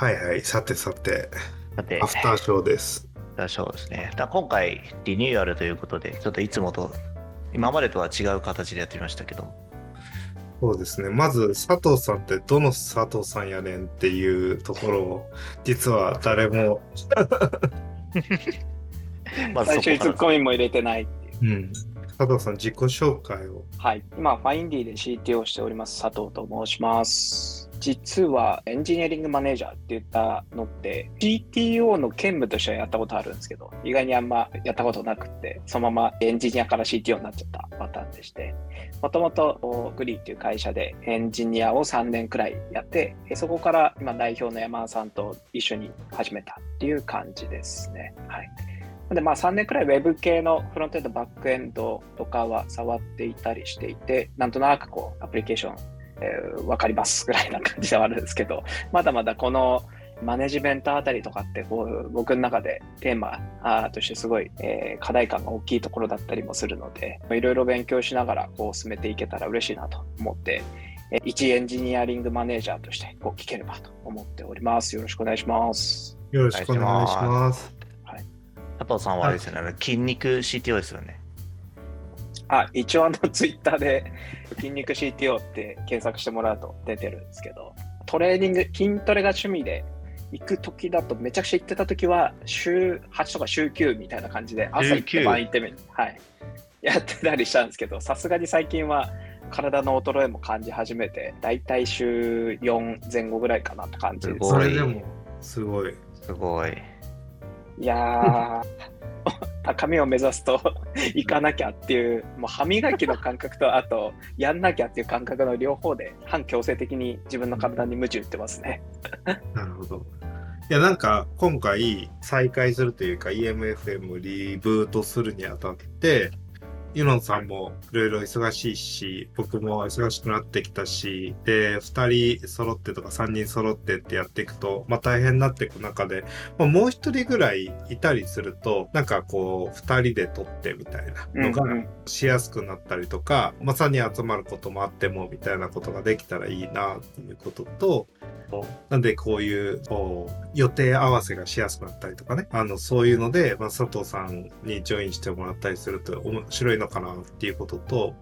はいはい、さてさて、さて、アフターショーです。アフターショーですね。だ今回、リニューアルということで、ちょっといつもと、今までとは違う形でやってみましたけども。そうですね。まず、佐藤さんってどの佐藤さんやねんっていうところを、実は誰も、最初にツッコミも入れてないっていう。うん。佐藤さん自己紹介を。はい。今、ファインディで CTO をしております、佐藤と申します。実はエンジニアリングマネージャーって言ったのって、CTO の兼務としてはやったことあるんですけど、意外にあんまやったことなくって、そのままエンジニアから CTO になっちゃったパターンでして、もともとグリーっていう会社でエンジニアを3年くらいやって、そこから今代表の山田さんと一緒に始めたっていう感じですね。はい。でまあ3年くらい Web 系のフロントエンド、バックエンドとかは触っていたりしていて、なんとなくこうアプリケーション、えー、分かりますぐらいな感じではあるんですけど、まだまだこのマネジメントあたりとかってこう僕の中でテーマとしてすごい、えー課題感が大きいところだったりもするので、いろいろ勉強しながらこう進めていけたら嬉しいなと思って、えー一エンジニアリングマネージャーとしてこう聞ければと思っております。よろしくお願いします。よろしくお願いします。佐藤さんはあれですよね、あの筋肉 CTO ですよね。あ、一応あのツイッターで 筋肉 CTO って検索してもらうと出てるんですけど、トレーニング、筋トレが趣味で行く時だとめちゃくちゃ行ってた時は週8とか週9みたいな感じで朝行って週9晩行ってみはい。やってたりしたんですけど、さすがに最近は体の衰えも感じ始めて、だいたい週4前後ぐらいかなって感じですすごいそれでも、すごい。すごい。いやー、高みを目指すと 行かなきゃっていう、もう歯磨きの感覚と、あと、やんなきゃっていう感覚の両方で、反強制的に自分の体に鞭打ってますね。なるほど。いや、なんか、今回、再開するというか、EMFM リブートするにあたって、ユノンさんもいろいろ忙しいし、僕も忙しくなってきたし、で、二人揃ってとか三人揃ってってやっていくと、まあ大変になっていく中で、まあ、もう一人ぐらいいたりすると、なんかこう、二人で撮ってみたいなのがしやすくなったりとか、まあ3人集まることもあってもみたいなことができたらいいなっていうことと、なんでこういうこう予定合わせがしやすくなったりとかね、あのそういうので、まあ、佐藤さんにジョインしてもらったりすると面白いのかなっていうことと、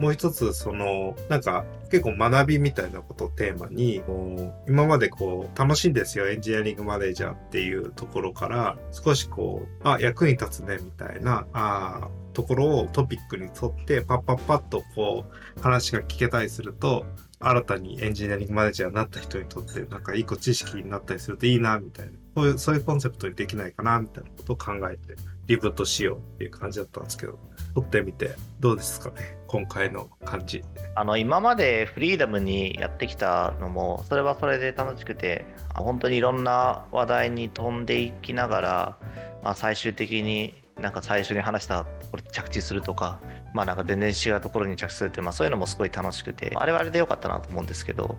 もう一つ、その、なんか結構学びみたいなことをテーマに、こう今までこう楽しいんですよ、エンジニアリングマネージャーっていうところから、少しこう、あ、役に立つね、みたいな、あところをトピックに沿って、パッパッパッとこう、話が聞けたりすると、新たにエンジニアリングマネージャーになった人にとって、なんか一個知識になったりするといいな、みたいな。そういう、そういうコンセプトにできないかな、みたいなことを考えて、リブートしようっていう感じだったんですけど、撮ってみてどうですかね、今回の感じ。あの今までフリーダムにやってきたのもそれはそれで楽しくて本当にいろんな話題に飛んでいきながら、まあ、最終的になんか最初に話したころに着地するとかまあなんか全然違うところに着するっていう、まあ、そういうのもすごい楽しくてあれはあれでよかったなと思うんですけど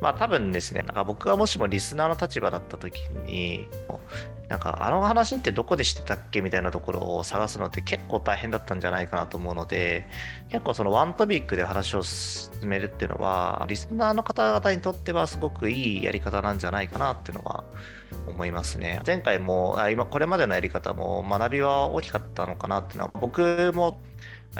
まあ多分ですねなんか僕がもしもリスナーの立場だった時になんかあの話ってどこでしてたっけみたいなところを探すのって結構大変だったんじゃないかなと思うので結構そのワントピックで話を進めるっていうのはリスナーの方々にとってはすごくいいやり方なんじゃないかなっていうのは思いますね。前回も今これまでのやり方も学びは大きかったのかなっていうのは僕も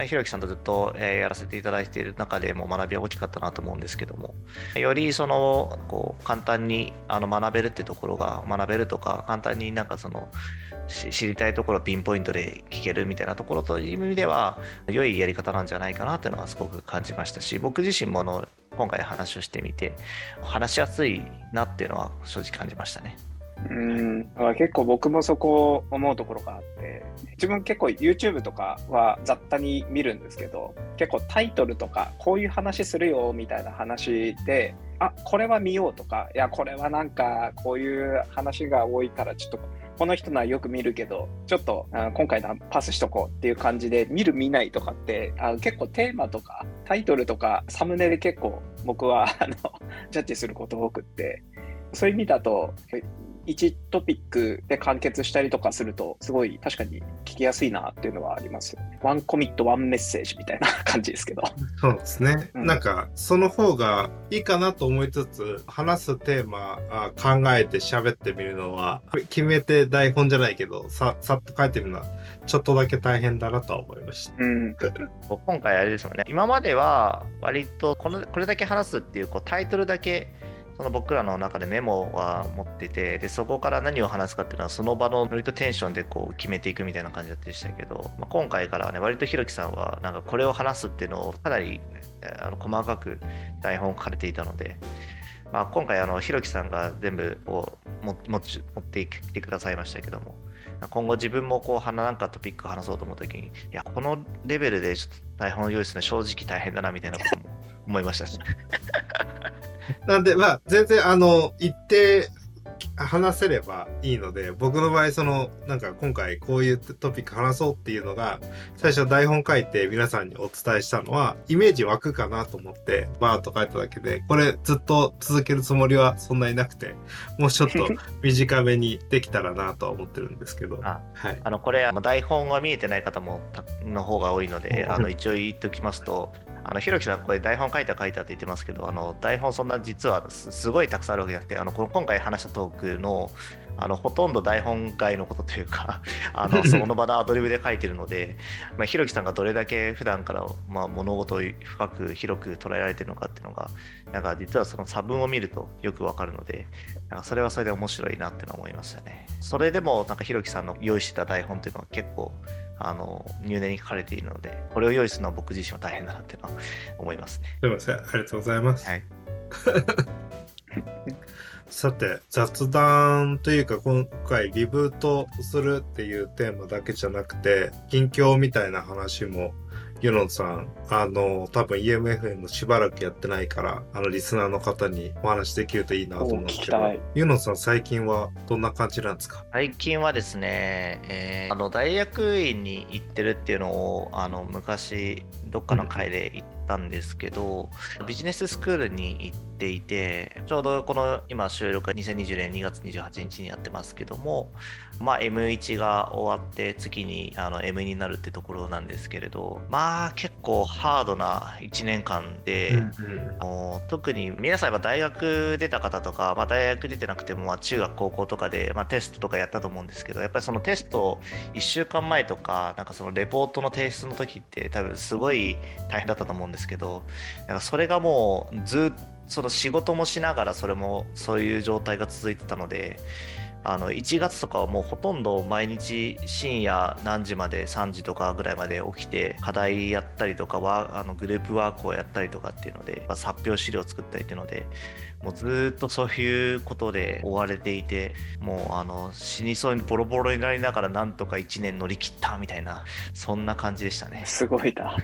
ひろきさんとずっと、えやらせていただいている中でも学びは大きかったなと思うんですけどもよりそのこう簡単にあの学べるってところが学べるとか簡単になんかその知りたいところピンポイントで聞けるみたいなところという意味では良いやり方なんじゃないかなっていうのはすごく感じましたし僕自身もの今回話をしてみて話しやすいなっていうのは正直感じましたね。うん、結構僕もそこ思うところがあって、自分結構 YouTube とかは雑多に見るんですけど、結構タイトルとかこういう話するよみたいな話で、あ、これは見ようとか、いや、これはなんかこういう話が多いからちょっとこの人のはよく見るけど、ちょっとあ今回のパスしとこうっていう感じで見る見ないとかって、あ結構テーマとかタイトルとかサムネで結構僕はあのジャッジすること多くって、そういう意味だと、1トピックで完結したりとかすると、すごい確かに聞きやすいなっていうのはありますよね。ワンコミット、ワンメッセージみたいな感じですけど。そうですね。うんなんか、その方がいいかなと思いつつ、話すテーマあ考えて喋ってみるのは、決めて台本じゃないけど、さ、さっと書いてみるのは、ちょっとだけ大変だなとは思いました。うん。今回あれですもんね今までは割とこのこれだけ話すっていうこうタイトルだけその僕らの中でメモは持っててでそこから何を話すかっていうのはその場の割とテンションでこう決めていくみたいな感じでしたけど、まあ、今回からはね割とひろきさんはなんかこれを話すっていうのをかなりあの細かく台本を書かれていたので、まあ、今回あのひろきさんが全部こうも持ってきてくださいましたけども今後自分もこう花なんかトピック話そうと思った時にいやこのレベルでちょっと台本を用意するのは正直大変だなみたいなことも思いましたし。なんで、まあ、全然、あの、一定話せればいいので、僕の場合、その、なんか今回こういうトピック話そうっていうのが、最初台本書いて皆さんにお伝えしたのは、イメージ湧くかなと思って、バーッと書いただけで、これずっと続けるつもりはそんなになくて、もうちょっと 短めにできたらなとは思ってるんですけど、あはい。あのこれ台本が見えてない方もたの方が多いのであの一応言っておきますとあのひろきさんこれ台本書いた書いたって言ってますけどあの台本そんな実はすすごいたくさんあるわけじゃなくてあのこの今回話したトークのあのほとんど台本外のことというか あの その場のアドリブで書いてるので、まあ、ひろきさんがどれだけ普段から、まあ、物事を深く広く捉えられてるのかっていうのがなんか実はその差分を見るとよくわかるのでなんかそれはそれで面白いなってのは思いましたね。それでもなんかひろきさんの用意してた台本っていうのは結構あの入念に書かれているのでこれを用意するのは僕自身は大変だなっていうのは 思いますね。すいません。ありがとうございます。はい。さて、雑談というか今回リブートするっていうテーマだけじゃなくて、近況みたいな話も、ユノンさん、あの、多分 EMFM しばらくやってないから、あの、リスナーの方にお話できるといいなと思うんですけどユノンさん最近はどんな感じなんですか？最近はですね、えーあの大学院に行ってるっていうのをあの昔どっかの会で言ったんですけど、ビジネススクールに行っていてちょうどこの今収録が2020年2月28日にやってますけどもまあ M1 が終わって次にあの M になるってところなんですけれどまあ結構ハードな1年間で、あの特に皆さんは大学出た方とか、まあ、大学出てなくても、まあ、中学高校とかで、まあ、テストとかやったと思うんですけどやっぱりそのテスト1週間前とかなんかそのレポートの提出の時って多分すごい大変だったと思うんですですけどなんかそれがもうずっとその仕事もしながらそれもそういう状態が続いてたのであの1月とかはもうほとんど毎日深夜何時まで3時とかぐらいまで起きて課題やったりとかはあのグループワークをやったりとかっていうので、発表資料を作ったりっていうのでもうずーっとそういうことで追われていてもうあの死にそうにボロボロになりながらなんとか1年乗り切ったみたいなそんな感じでしたねすごいな。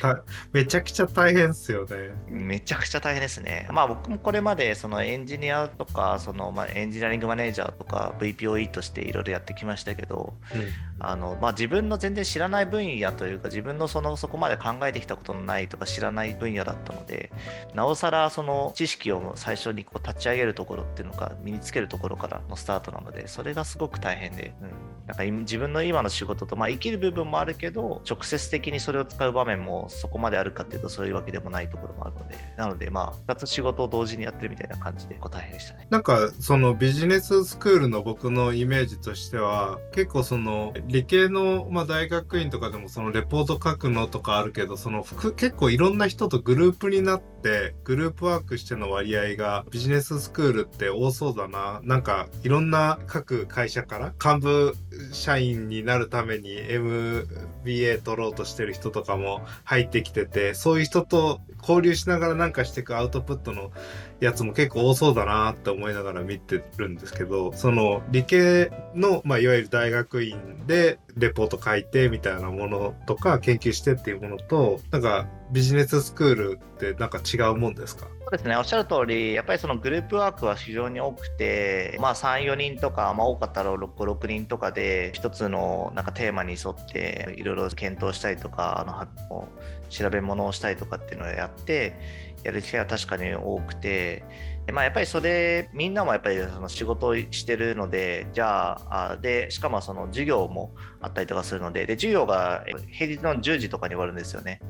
ためちゃくちゃ大変っすよね。めちゃくちゃ大変ですね。まあ僕もこれまでそのエンジニアとかそのまあエンジニアリングマネージャーとか VPOE としていろいろやってきましたけど、あのまあ自分の全然知らない分野というか自分のそのそこまで考えてきたことのないとか知らない分野だったので、なおさらその知識を最初にこう立ち上げるところっていうのが身につけるところからのスタートなので、それがすごく大変で、うん、なんか自分の今の仕事とまあ生きる部分もあるけど、直接的にそれを使う場面もそこまであるかっていうとそういうわけでもないところもあるので、なのでまあ2つ仕事を同時にやってるみたいな感じでこう大変でしたね。なんかそのビジネススクールの僕のイメージとしては結構その理系の、まあ、大学院とかでもそのレポート書くのとかあるけどその結構いろんな人とグループになってグループワークしての割合がビジネススクールって多そうだな。なんかいろんな各会社から幹部社員になるために MBA 取ろうとしてる人とかも入ってきててそういう人と交流しながらなんかしていくアウトプットのやつも結構多そうだなって思いながら見てるんですけど、その理系の、まあ、いわゆる大学院でレポート書いてみたいなものとか研究してっていうものと、なんかビジネススクールってなんか違うもんですか？そうですね、おっしゃる通り、やっぱりそのグループワークは非常に多くて、まあ3、4人とか、まあ多かったら6、6人とかで、一つのなんかテーマに沿っていろいろ検討したりとか、あの調べ物をしたりとかっていうのをやってやる機会は確かに多くてで、まあ、やっぱりそれみんなもやっぱりその仕事をしてるのでじゃああでしかもその授業もあったりとかするのでで授業が平日の10時とかに終わるんですよね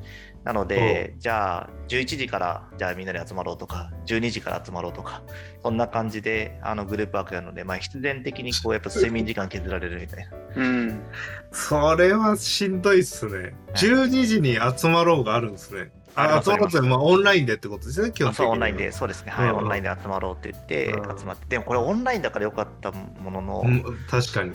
なのでじゃあ11時からじゃあみんなで集まろうとか12時から集まろうとかそんな感じであのグループワークなので、まあ、必然的にこう やっぱ睡眠時間削られるみたいなうん。それはしんどいっすね。12時に集まろうがあるんですね。あ、集まろうって、まあオンラインでってことですね、基本的にオンラインでそうですね。はい、うんオンラインで集まろうって言ってうん集まって。でもこれオンラインだからよかったものの、うん、確かに。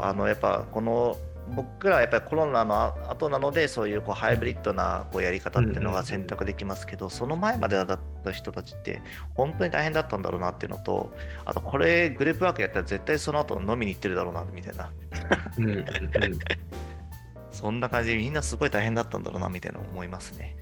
あのやっぱこの僕らはやっぱりコロナの後なのでそういうこうハイブリッドなこうやり方っていうのが選択できますけど、その前までだった人たちって本当に大変だったんだろうなっていうのとあとこれグループワークやったら絶対その後飲みに行ってるだろうなみたいな。うん そんな感じでみんなすごい大変だったんだろうなみたいな思いますね。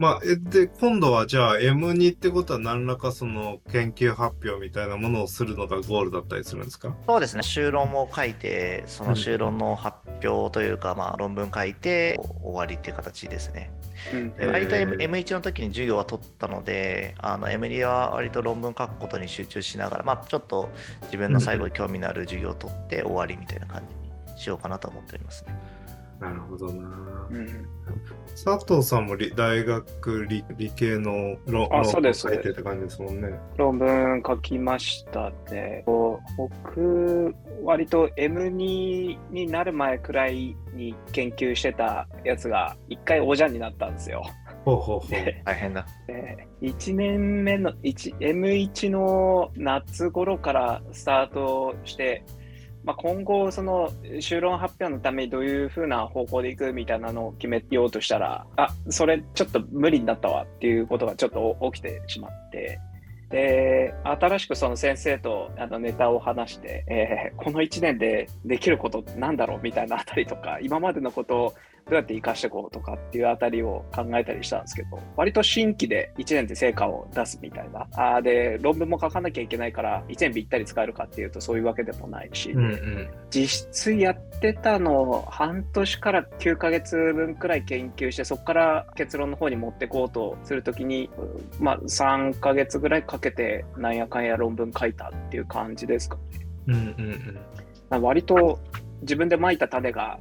はいまあ、えで、今度はじゃあ M2 ってことは何らかその研究発表みたいなものをするのがゴールだったりするんですか？そうですね、修論も書いて、その修論の発表というか、まあ、論文書いて終わりっていう形ですね。うん。で割とへ M- ー M1 の時に授業は取ったので、あの M2 は割と論文書くことに集中しながら、まあ、ちょっと自分の最後に興味のある授業を取って終わりみたいな感じにしようかなと思っておりますね。なるほどな。うん佐藤さんも理大学理理系の論文書いてって感じですもんね。論文書きましたね。僕、割と M2 になる前くらいに研究してたやつが、一回おじゃんになったんですよ。ほうほうほう。で大変だ。で1年目の 1- M1 の夏頃からスタートして、まあ、今後、その就論発表のためにどういうふうな方向でいくみたいなのを決めようとしたら、あそれちょっと無理になったわっていうことがちょっと起きてしまって、で新しくその先生とあのネタを話して、えーこの1年でできることなんだろうみたいなあたりとか、今までのことをどうやって活かしていこうとかっていうあたりを考えたりしたんですけど、割と新規で1年で成果を出すみたいな。あーで、論文も書かなきゃいけないから、1年ぴったり使えるかっていうとそういうわけでもないし、うんうん。実質やってたのを半年から9ヶ月分くらい研究して、そこから結論の方に持ってこうとするときに、うんまあ3ヶ月ぐらいかけてなんやかんや論文書いたっていう感じですかね。うんうんうん。まあ割と自分で蒔いた種が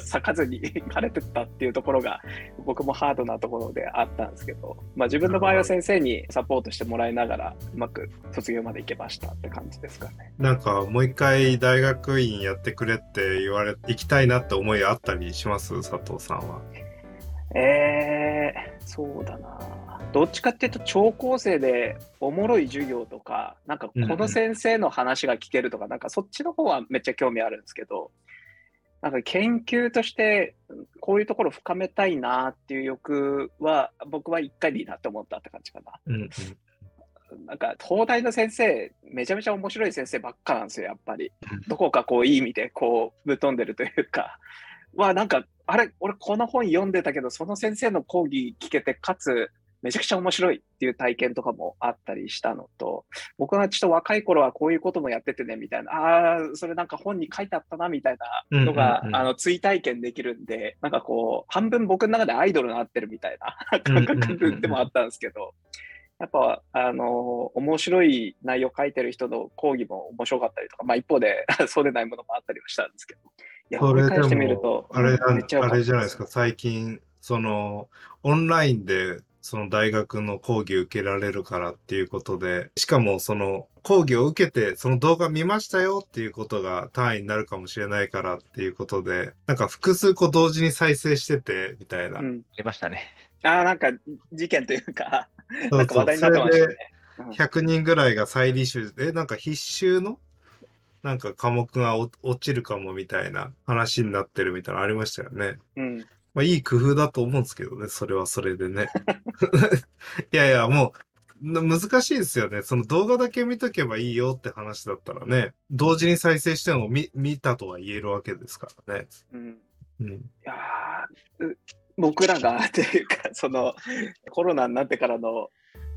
咲かずに 枯れてったっていうところが僕もハードなところであったんですけど、まあ、自分の場合は先生にサポートしてもらいながらうまく卒業まで行けましたって感じですかね。なんかもう一回大学院やってくれって言われ、行きたいなって思いあったりします？佐藤さんは。えー、そうだな。どっちかっていうと超高生でおもろい授業とか、なんかこの先生の話が聞けるとか、なんかそっちの方はめっちゃ興味あるんですけど、なんか研究としてこういうところ深めたいなっていう欲は僕は一回でいいなって思ったって感じかな。うんうん。なんか東大の先生、めちゃめちゃ面白い先生ばっかなんですよ、やっぱり。どこかこういい意味でこうぶっ飛んでるというか、はなんか、あれ、俺この本読んでたけど、その先生の講義聞けて、かつ、めちゃくちゃ面白いっていう体験とかもあったりしたのと、僕がちょっと若い頃はこういうこともやっててね、みたいな、ああー、それなんか本に書いてあったな、みたいなのが、あの、追体験できるんで、なんかこう、半分僕の中でアイドルになってるみたいな 感覚でもあったんですけど、やっぱ、あの、面白い内容書いてる人の講義も面白かったりとか、まあ一方で そうでないものもあったりはしたんですけど、いや、それ返してみるもと、、あれあれじゃないですか、最近、その、オンラインで、その大学の講義受けられるからっていうことで、しかもその講義を受けて、その動画見ましたよっていうことが単位になるかもしれないからっていうことで、なんか複数個同時に再生してて、みたいな。うん。ありましたね。ああ、なんか事件というか、そうそう。なんか話題にそなってましたねれで。100人ぐらいが再履修で、なんか必修の？なんか科目が落落ちるかもみたいな話になってるみたいなのありましたよね。うん。まあ、いい工夫だと思うんですけどね、それはそれでね。いやいや、もう、な難しいですよね。その動画だけ見とけばいいよって話だったらね、同時に再生しても見見たとは言えるわけですからね。うん。うん。いや僕らが っていうかそのコロナになってからの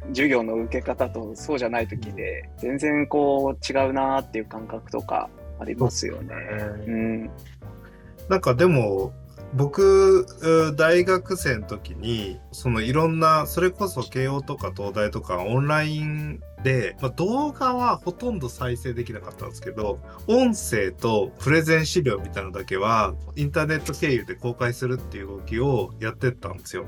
授業の受け方とそうじゃない時で全然こう違うなーっていう感覚とかありますよね。うん。なんかでも、僕、大学生の時に、そのいろんな、それこそ慶応とか東大とかオンラインで、まあ、動画はほとんど再生できなかったんですけど、音声とプレゼン資料みたいなのだけは、インターネット経由で公開するっていう動きをやってったんですよ。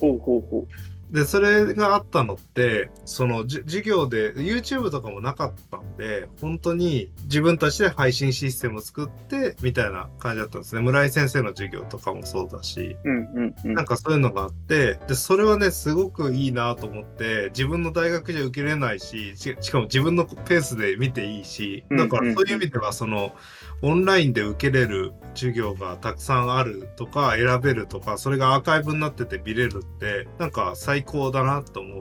ほうほうほで、それがあったのって、そのじ授業で YouTube とかもなかったんで、本当に自分たちで配信システムを作って、みたいな感じだったんですね。村井先生の授業とかもそうだし、う。うんうんうん。なんかそういうのがあって、で、それはね、すごくいいなと思って、自分の大学じゃ受けれないし、ししかも自分のペースで見ていいし、だからそういう意味では、その、オンラインで受けれる授業がたくさんあるとか、選べるとか、それがアーカイブになってて見れるって、なんか最高だなと思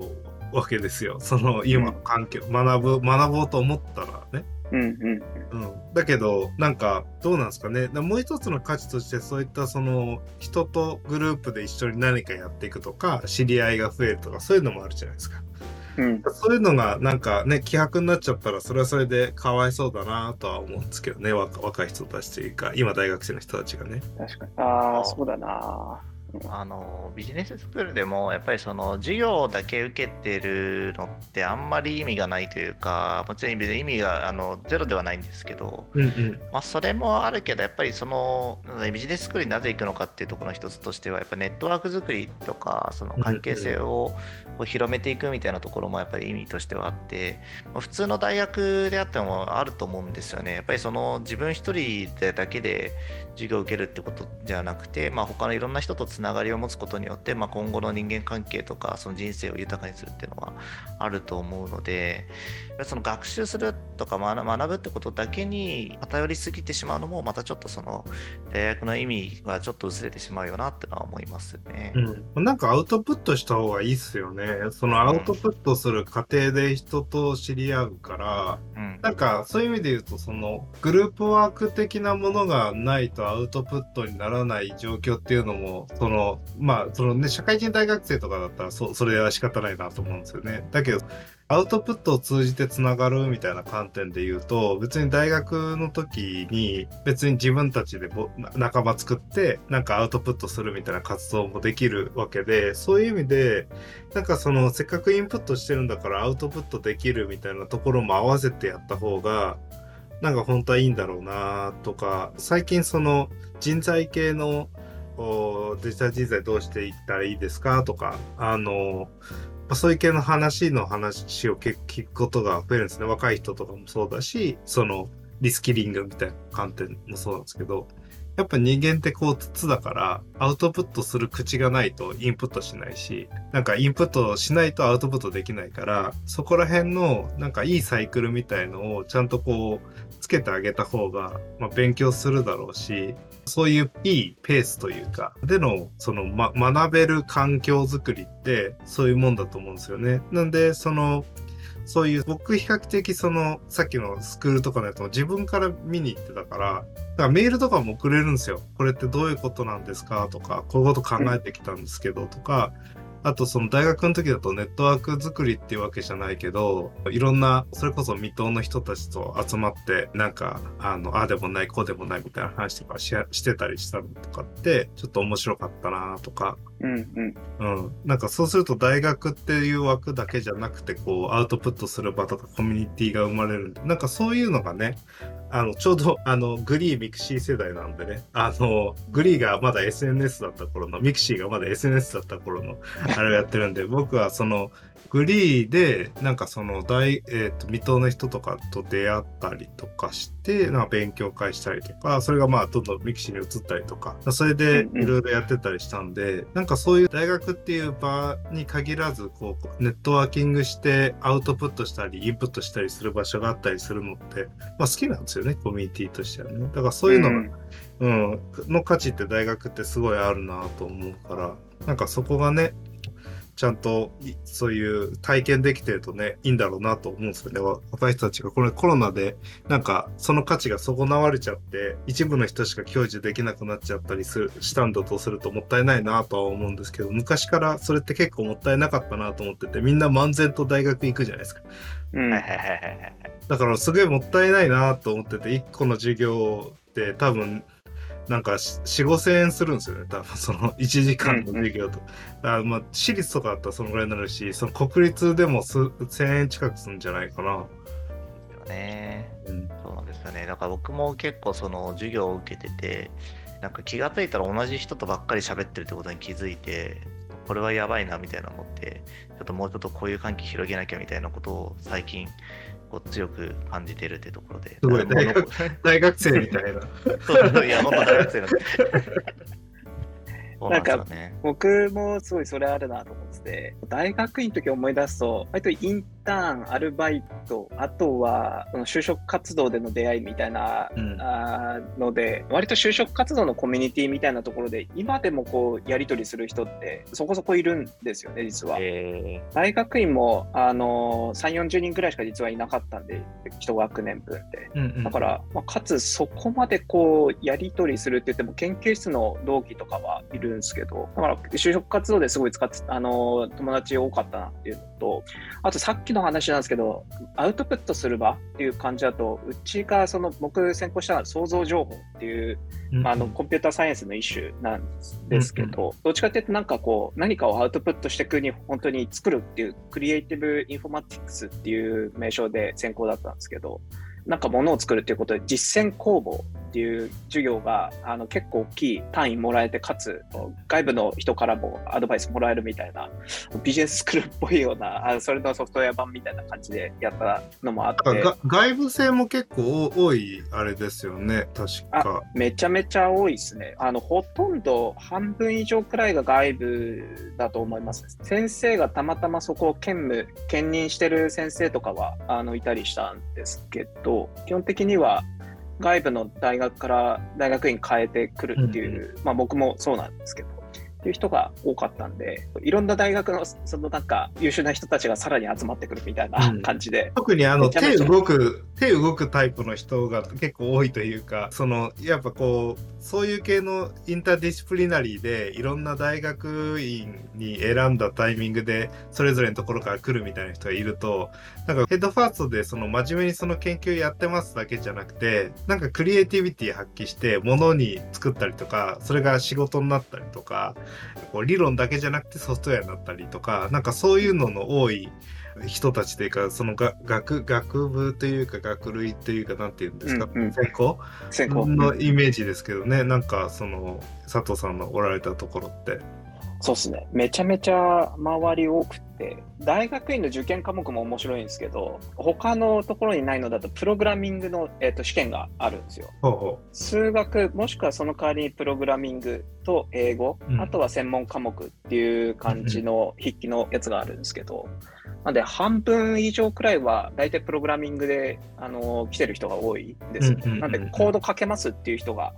うわけですよ。その、今の環境、学ぶ、学ぼうと思ったらね。うんうん。うん、だけどなんかどうなんですかねだもう一つの価値としてそういったその人とグループで一緒に何かやっていくとか知り合いが増えるとかそういうのもあるじゃないですかうん。そういうのがなんかね希薄になっちゃったらそれはそれでかわいそうだなとは思うんですけどね若若い人たちというか今大学生の人たちがね確かに。ああ、そうだな。あのビジネススクールでもやっぱりその授業だけ受けてるのってあんまり意味がないというかもちろん意味があのゼロではないんですけど、うんうん。まあ、それもあるけどやっぱりそのビジネススクールになぜ行くのかっていうところの一つとしてはやっぱネットワーク作りとかその関係性を広めていくみたいなところもやっぱり意味としてはあってまあ普通の大学であってもあると思うんですよね。やっぱりその自分一人でだけで授業を受けるってことじゃなくて、まあ、他のいろんな人とつながりを持つことによって、まあ、今後の人間関係とかその人生を豊かにするっていうのはあると思うのでその学習するとか学学ぶってことだけに偏りすぎてしまうのもまたちょっとその大学の意味がちょっと薄れてしまうよなってのは思いますね。うん、なんかアウトプットした方がいいっすよね。そのアウトプットする過程で人と知り合うから、うんなんかそういう意味で言うとそのグループワーク的なものがないとアウトプットにならない状況っていうのもそのまあそのね社会人大学生とかだったらそそれは仕方ないなと思うんですよね。だけどアウトプットを通じてつながるみたいな観点で言うと別に大学の時に別に自分たちで仲間作ってなんかアウトプットするみたいな活動もできるわけでそういう意味でなんかそのせっかくインプットしてるんだからアウトプットできるみたいなところも合わせてやった方がなんか本当はいいんだろうなとか最近その人材系のデジタル人材どうしていったらいいですかとかあのそういう系の話の話を聞くことが増えるんですね。若い人とかもそうだしそのリスキリングみたいな観点もそうなんですけど。やっぱ人間ってこう筒だからアウトプットする口がないとインプットしないしなんかインプットしないとアウトプットできないからそこら辺のなんかいいサイクルみたいのをちゃんとこうつけてあげた方が、まあ、勉強するだろうしそういういいペースというかでのその、ま、学べる環境づくりってそういうもんだと思うんですよね。なんでそのそういう僕比較的そのさっきのスクールとかのやつも自分から見に行ってたからだからメールとかも送れるんですよ。これってどういうことなんですかとかこういうこと考えてきたんですけどとかあとその大学の時だとネットワーク作りっていうわけじゃないけどいろんなそれこそ未踏の人たちと集まってなんかあのああでもないこうでもないみたいな話とかししてたりしたのとかってちょっと面白かったなとか。うんうん。うん、なんかそうすると大学っていう枠だけじゃなくてこうアウトプットする場とかコミュニティが生まれる。んでなんかそういうのがねあのちょうどあのグリーミクシー世代なんでね。あのグリーがまだ SNS だった頃のミクシーがまだ SNS だった頃のあれをやってるんで僕はそのグリーでなんかその大、えー、と未踏の人とかと出会ったりとかしてなんか勉強会したりとかそれがまあどんどんミクシーに移ったりとかそれでいろいろやってたりしたんで、なんかそういう大学っていう場に限らずこうネットワーキングしてアウトプットしたりインプットしたりする場所があったりするのって、まあ、好きなんですよねコミュニティとしてはね。だからそういうのが、ん。うん、の価値って大学ってすごいあるなと思うからなんかそこがねちゃんといそういう体験できてるとねいいんだろうなと思うんですよね。わ若い人たちがこれコロナでなんかその価値が損なわれちゃって一部の人しか享受できなくなっちゃったりするしたんだとするともったいないなとは思うんですけど昔からそれって結構もったいなかったなと思っててみんな漫然と大学行くじゃないですか。うん。はいはいはいはいはい。だからすごいもったいないなと思ってて1個の授業って多分なんか4、5千円するんですよね。多分 その1時間の授業と。だからまあ、私立とかだったらそのぐらいになるし、その国立でも数1000円近くするんじゃないかな。ね。うん。そうなんですよね。だから僕も結構その授業を受けてて、なんか気がついたら同じ人とばっかり喋ってるってことに気づいて、これはやばいなみたいな思って、ちょっともうちょっとこういう関係広げなきゃみたいなことを最近こう強く感じてるってところで。すごい大学大学生みたいな。そうそういや、本当大学生なんで。なんですよね。僕もすごいそれあるなと思ってて、大学院の時思い出すと、割とインターン、アルバイト、あとは就職活動での出会いみたいな、うんあーので、割と就職活動のコミュニティみたいなところで、今でもこうやり取りする人ってそこそこいるんですよね、実は。え大学院もあの3、40人ぐらいしか実はいなかったんで、一学年分で。うんうんだから、まあ、かつそこまでこうやり取りするって言っても研究室の同期とかはいるんですけどだから就職活動ですごい使ってあの友達多かったなっていうのとあとさっきの話なんですけどアウトプットする場っていう感じだとうちがその僕専攻したのは創造情報っていううんあのコンピューターサイエンスの一種なんですけど、どっちかっていうとなんかこう何かをアウトプットしていくに本当に作るっていうクリエイティブインフォマティクスっていう名称で専攻だったんですけどなんか物を作るっていうことで実践工房っていう授業があの結構大きい単位もらえてかつ外部の人からもアドバイスもらえるみたいなビジネススクールっぽいような あそれのソフトウェア版みたいな感じでやったのもあって外部生も結構多いあれですよね、確か。めちゃめちゃ多いですね。あの、ほとんど半分以上くらいが外部だと思います。先生がたまたまそこを兼務、兼任してる先生とかは、あの、いたりしたんですけど、基本的には外部の大学から大学院変えてくるっていう、まあ僕もそうなんですけど、っていう人が多かったんで、いろんな大学の、そのなんか優秀な人たちがさらに集まってくるみたいなうん。感じで、特にあの手動く手動くタイプの人が結構多いというかそのやっぱこうそういう系の interdisciplinary でいろんな大学院に選んだタイミングでそれぞれのところから来るみたいな人がいるとなんかヘッドファーストでその真面目にその研究やってますだけじゃなくてなんかクリエイティビティ発揮してものに作ったりとかそれが仕事になったりとかこう理論だけじゃなくてソフトウェアになったりとかなんかそういうのの多い人たちというかそのが学学部というか学類というかなんていうんですか、うんうん専攻？先行。のイメージですけどねなんかその佐藤さんのおられたところって。そうですね。めちゃめちゃ周り多くて、大学院の受験科目も面白いんですけど、他のところにないのだと、プログラミングの、えー、と試験があるんですよ。ほうほ数学、もしくはその代わりにプログラミングと英語、うん。あとは専門科目っていう感じの筆記のやつがあるんですけど、なんで半分以上くらいは大体プログラミングで、あの来てる人が多いんですんうんうんうん。なんでコード書けますっていう人が、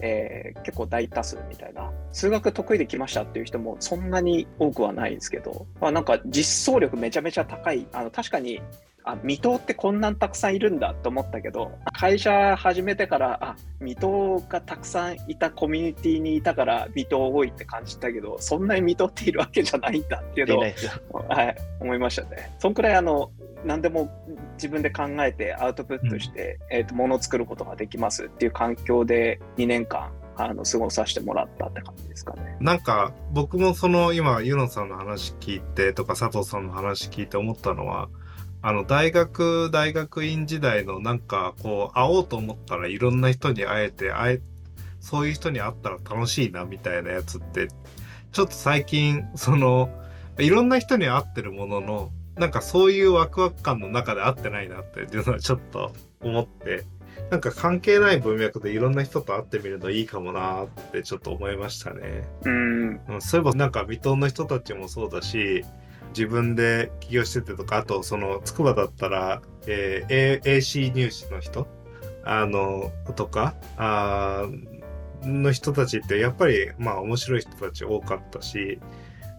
えー結構大多数みたいな。数学得意で来ましたっていう人もそんなに多くはないんですけど、まあ、なんか実装力めちゃめちゃ高い。あの確かにあ未踏ってこんなんたくさんいるんだと思ったけど会社始めてからあ未踏がたくさんいたコミュニティにいたから未踏多いって感じたけどそんなに未踏っているわけじゃないんだっていうのを。はい、思いましたね。そんくらいあの何でも自分で考えてアウトプットして、えー、と物を作ることができますっていう環境で2年間あの過ごさせてもらったって感じですかね。うなんか僕もその今ユノさんの話聞いてとか佐藤さんの話聞いて思ったのはあの大学大学院時代のなんかこう会おうと思ったらいろんな人に会えて会えそういう人に会ったら楽しいなみたいなやつってちょっと最近そのいろんな人に会ってるもののなんかそういうワクワク感の中で会ってないなっていうのはちょっと思ってなんか関係ない文脈でいろんな人と会ってみるのいいかもなってちょっと思いましたね。うんうんそういえばなんか未踏の人たちもそうだし自分で起業しててとかあとその筑波だったら、えー A- AC 入試の人？あのとかあーの人たちってやっぱりまあ面白い人たち多かったし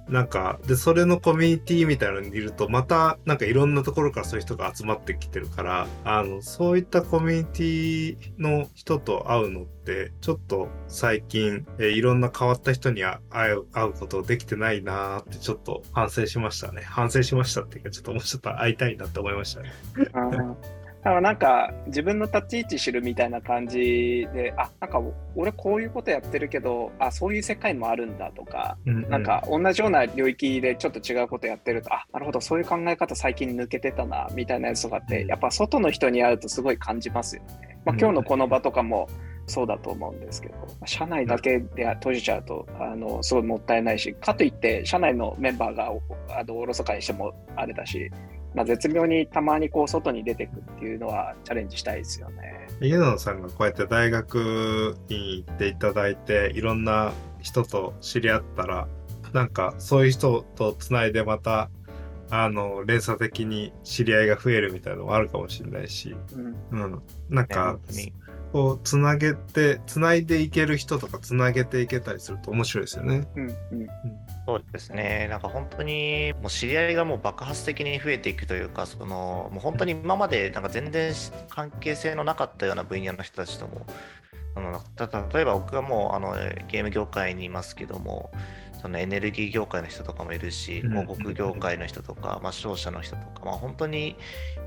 なんかでそれのコミュニティみたいなのにいるとまたなんかいろんなところからそういう人が集まってきてるからあのそういったコミュニティの人と会うのってちょっと最近、えいろんな変わった人に会会う会うことできてないなーってちょっと反省しましたね反省しましたっていうかちょっともうちょっと会いたいなって思いましたね。からなんか自分の立ち位置知るみたいな感じで、あ、なんか俺こういうことやってるけど、あ、そういう世界もあるんだとか、うんなんか同じような領域でちょっと違うことやってると、あ、なるほど、そういう考え方最近抜けてたな、みたいなやつとかって、うん。やっぱ外の人に会うとすごい感じますよね。まあ、うん。今日のこの場とかもそうだと思うんですけど、社内だけで閉じちゃうと、あの、すごいもったいないし、かといって、社内のメンバーがおあのおろそかにしてもあれだし、まあ、絶妙にたまにこう外に出てくっていうのはチャレンジしたいですよね。ユノさんがこうやって大学に行っていただいていろんな人と知り合ったらなんかそういう人とつないでまたあの連鎖的に知り合いが増えるみたいなのもあるかもしれないし、うん。うん、なんねか本当にこうつなげてつないでいける人とかつなげていけたりすると面白いですよね。うんうん。そうですね、なんか本当にもう知り合いがもう爆発的に増えていくというか、そのもう本当に今までなんか全然関係性のなかったような分野の人たちとも、あのた例えば僕がもうあのゲーム業界にいますけども、そのエネルギー業界の人とかもいるし、うん。広告業界の人とか、まあ、商社の人とか、まあ、本当に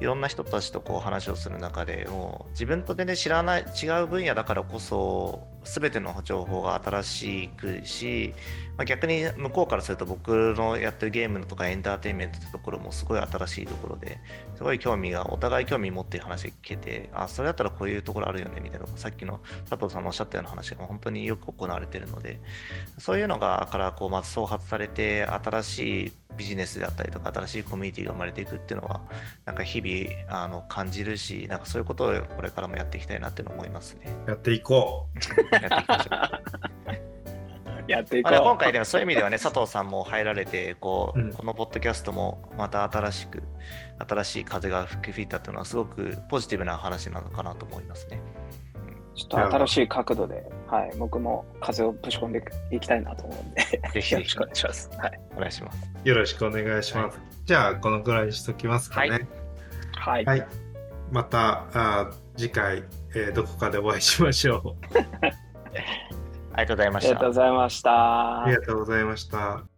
いろんな人たちとこう話をする中でもう自分と全然知らない違う分野だからこそ全ての情報が新しくし、まあ、逆に向こうからすると僕のやってるゲームとかエンターテインメントってところもすごい新しいところですごい興味がお互い興味持ってる話が聞けてあそれだったらこういうところあるよねみたいなさっきの佐藤さんのおっしゃったような話が本当によく行われてるのでそういうのがからこうまず創発されて新しいビジネスであったりとか新しいコミュニティが生まれていくっていうのはなんか日々あの感じるしなんかそういうことをこれからもやっていきたいなっていうのを思いますね。やっていこ やっていきましょう やっていこまあね、今う。回でもそういう意味ではね佐藤さんも入られてこう、うんこのポッドキャストもまた新しく新しい風が吹き吹いたっていうのはすごくポジティブな話なのかなと思いますね。ちょっと新しい角度で、はい、僕も風をぶち込んでいきたいなと思うんで、ぜひよろしくお願いします。はい。お願いします。う。よろしくお願いします。じゃあこのぐらいにしときますかね。はいはい。はい。またあ次回、えーどこかでお会いしましょう。ありがとうございましたありがとう。ございましたあり。がとうございました。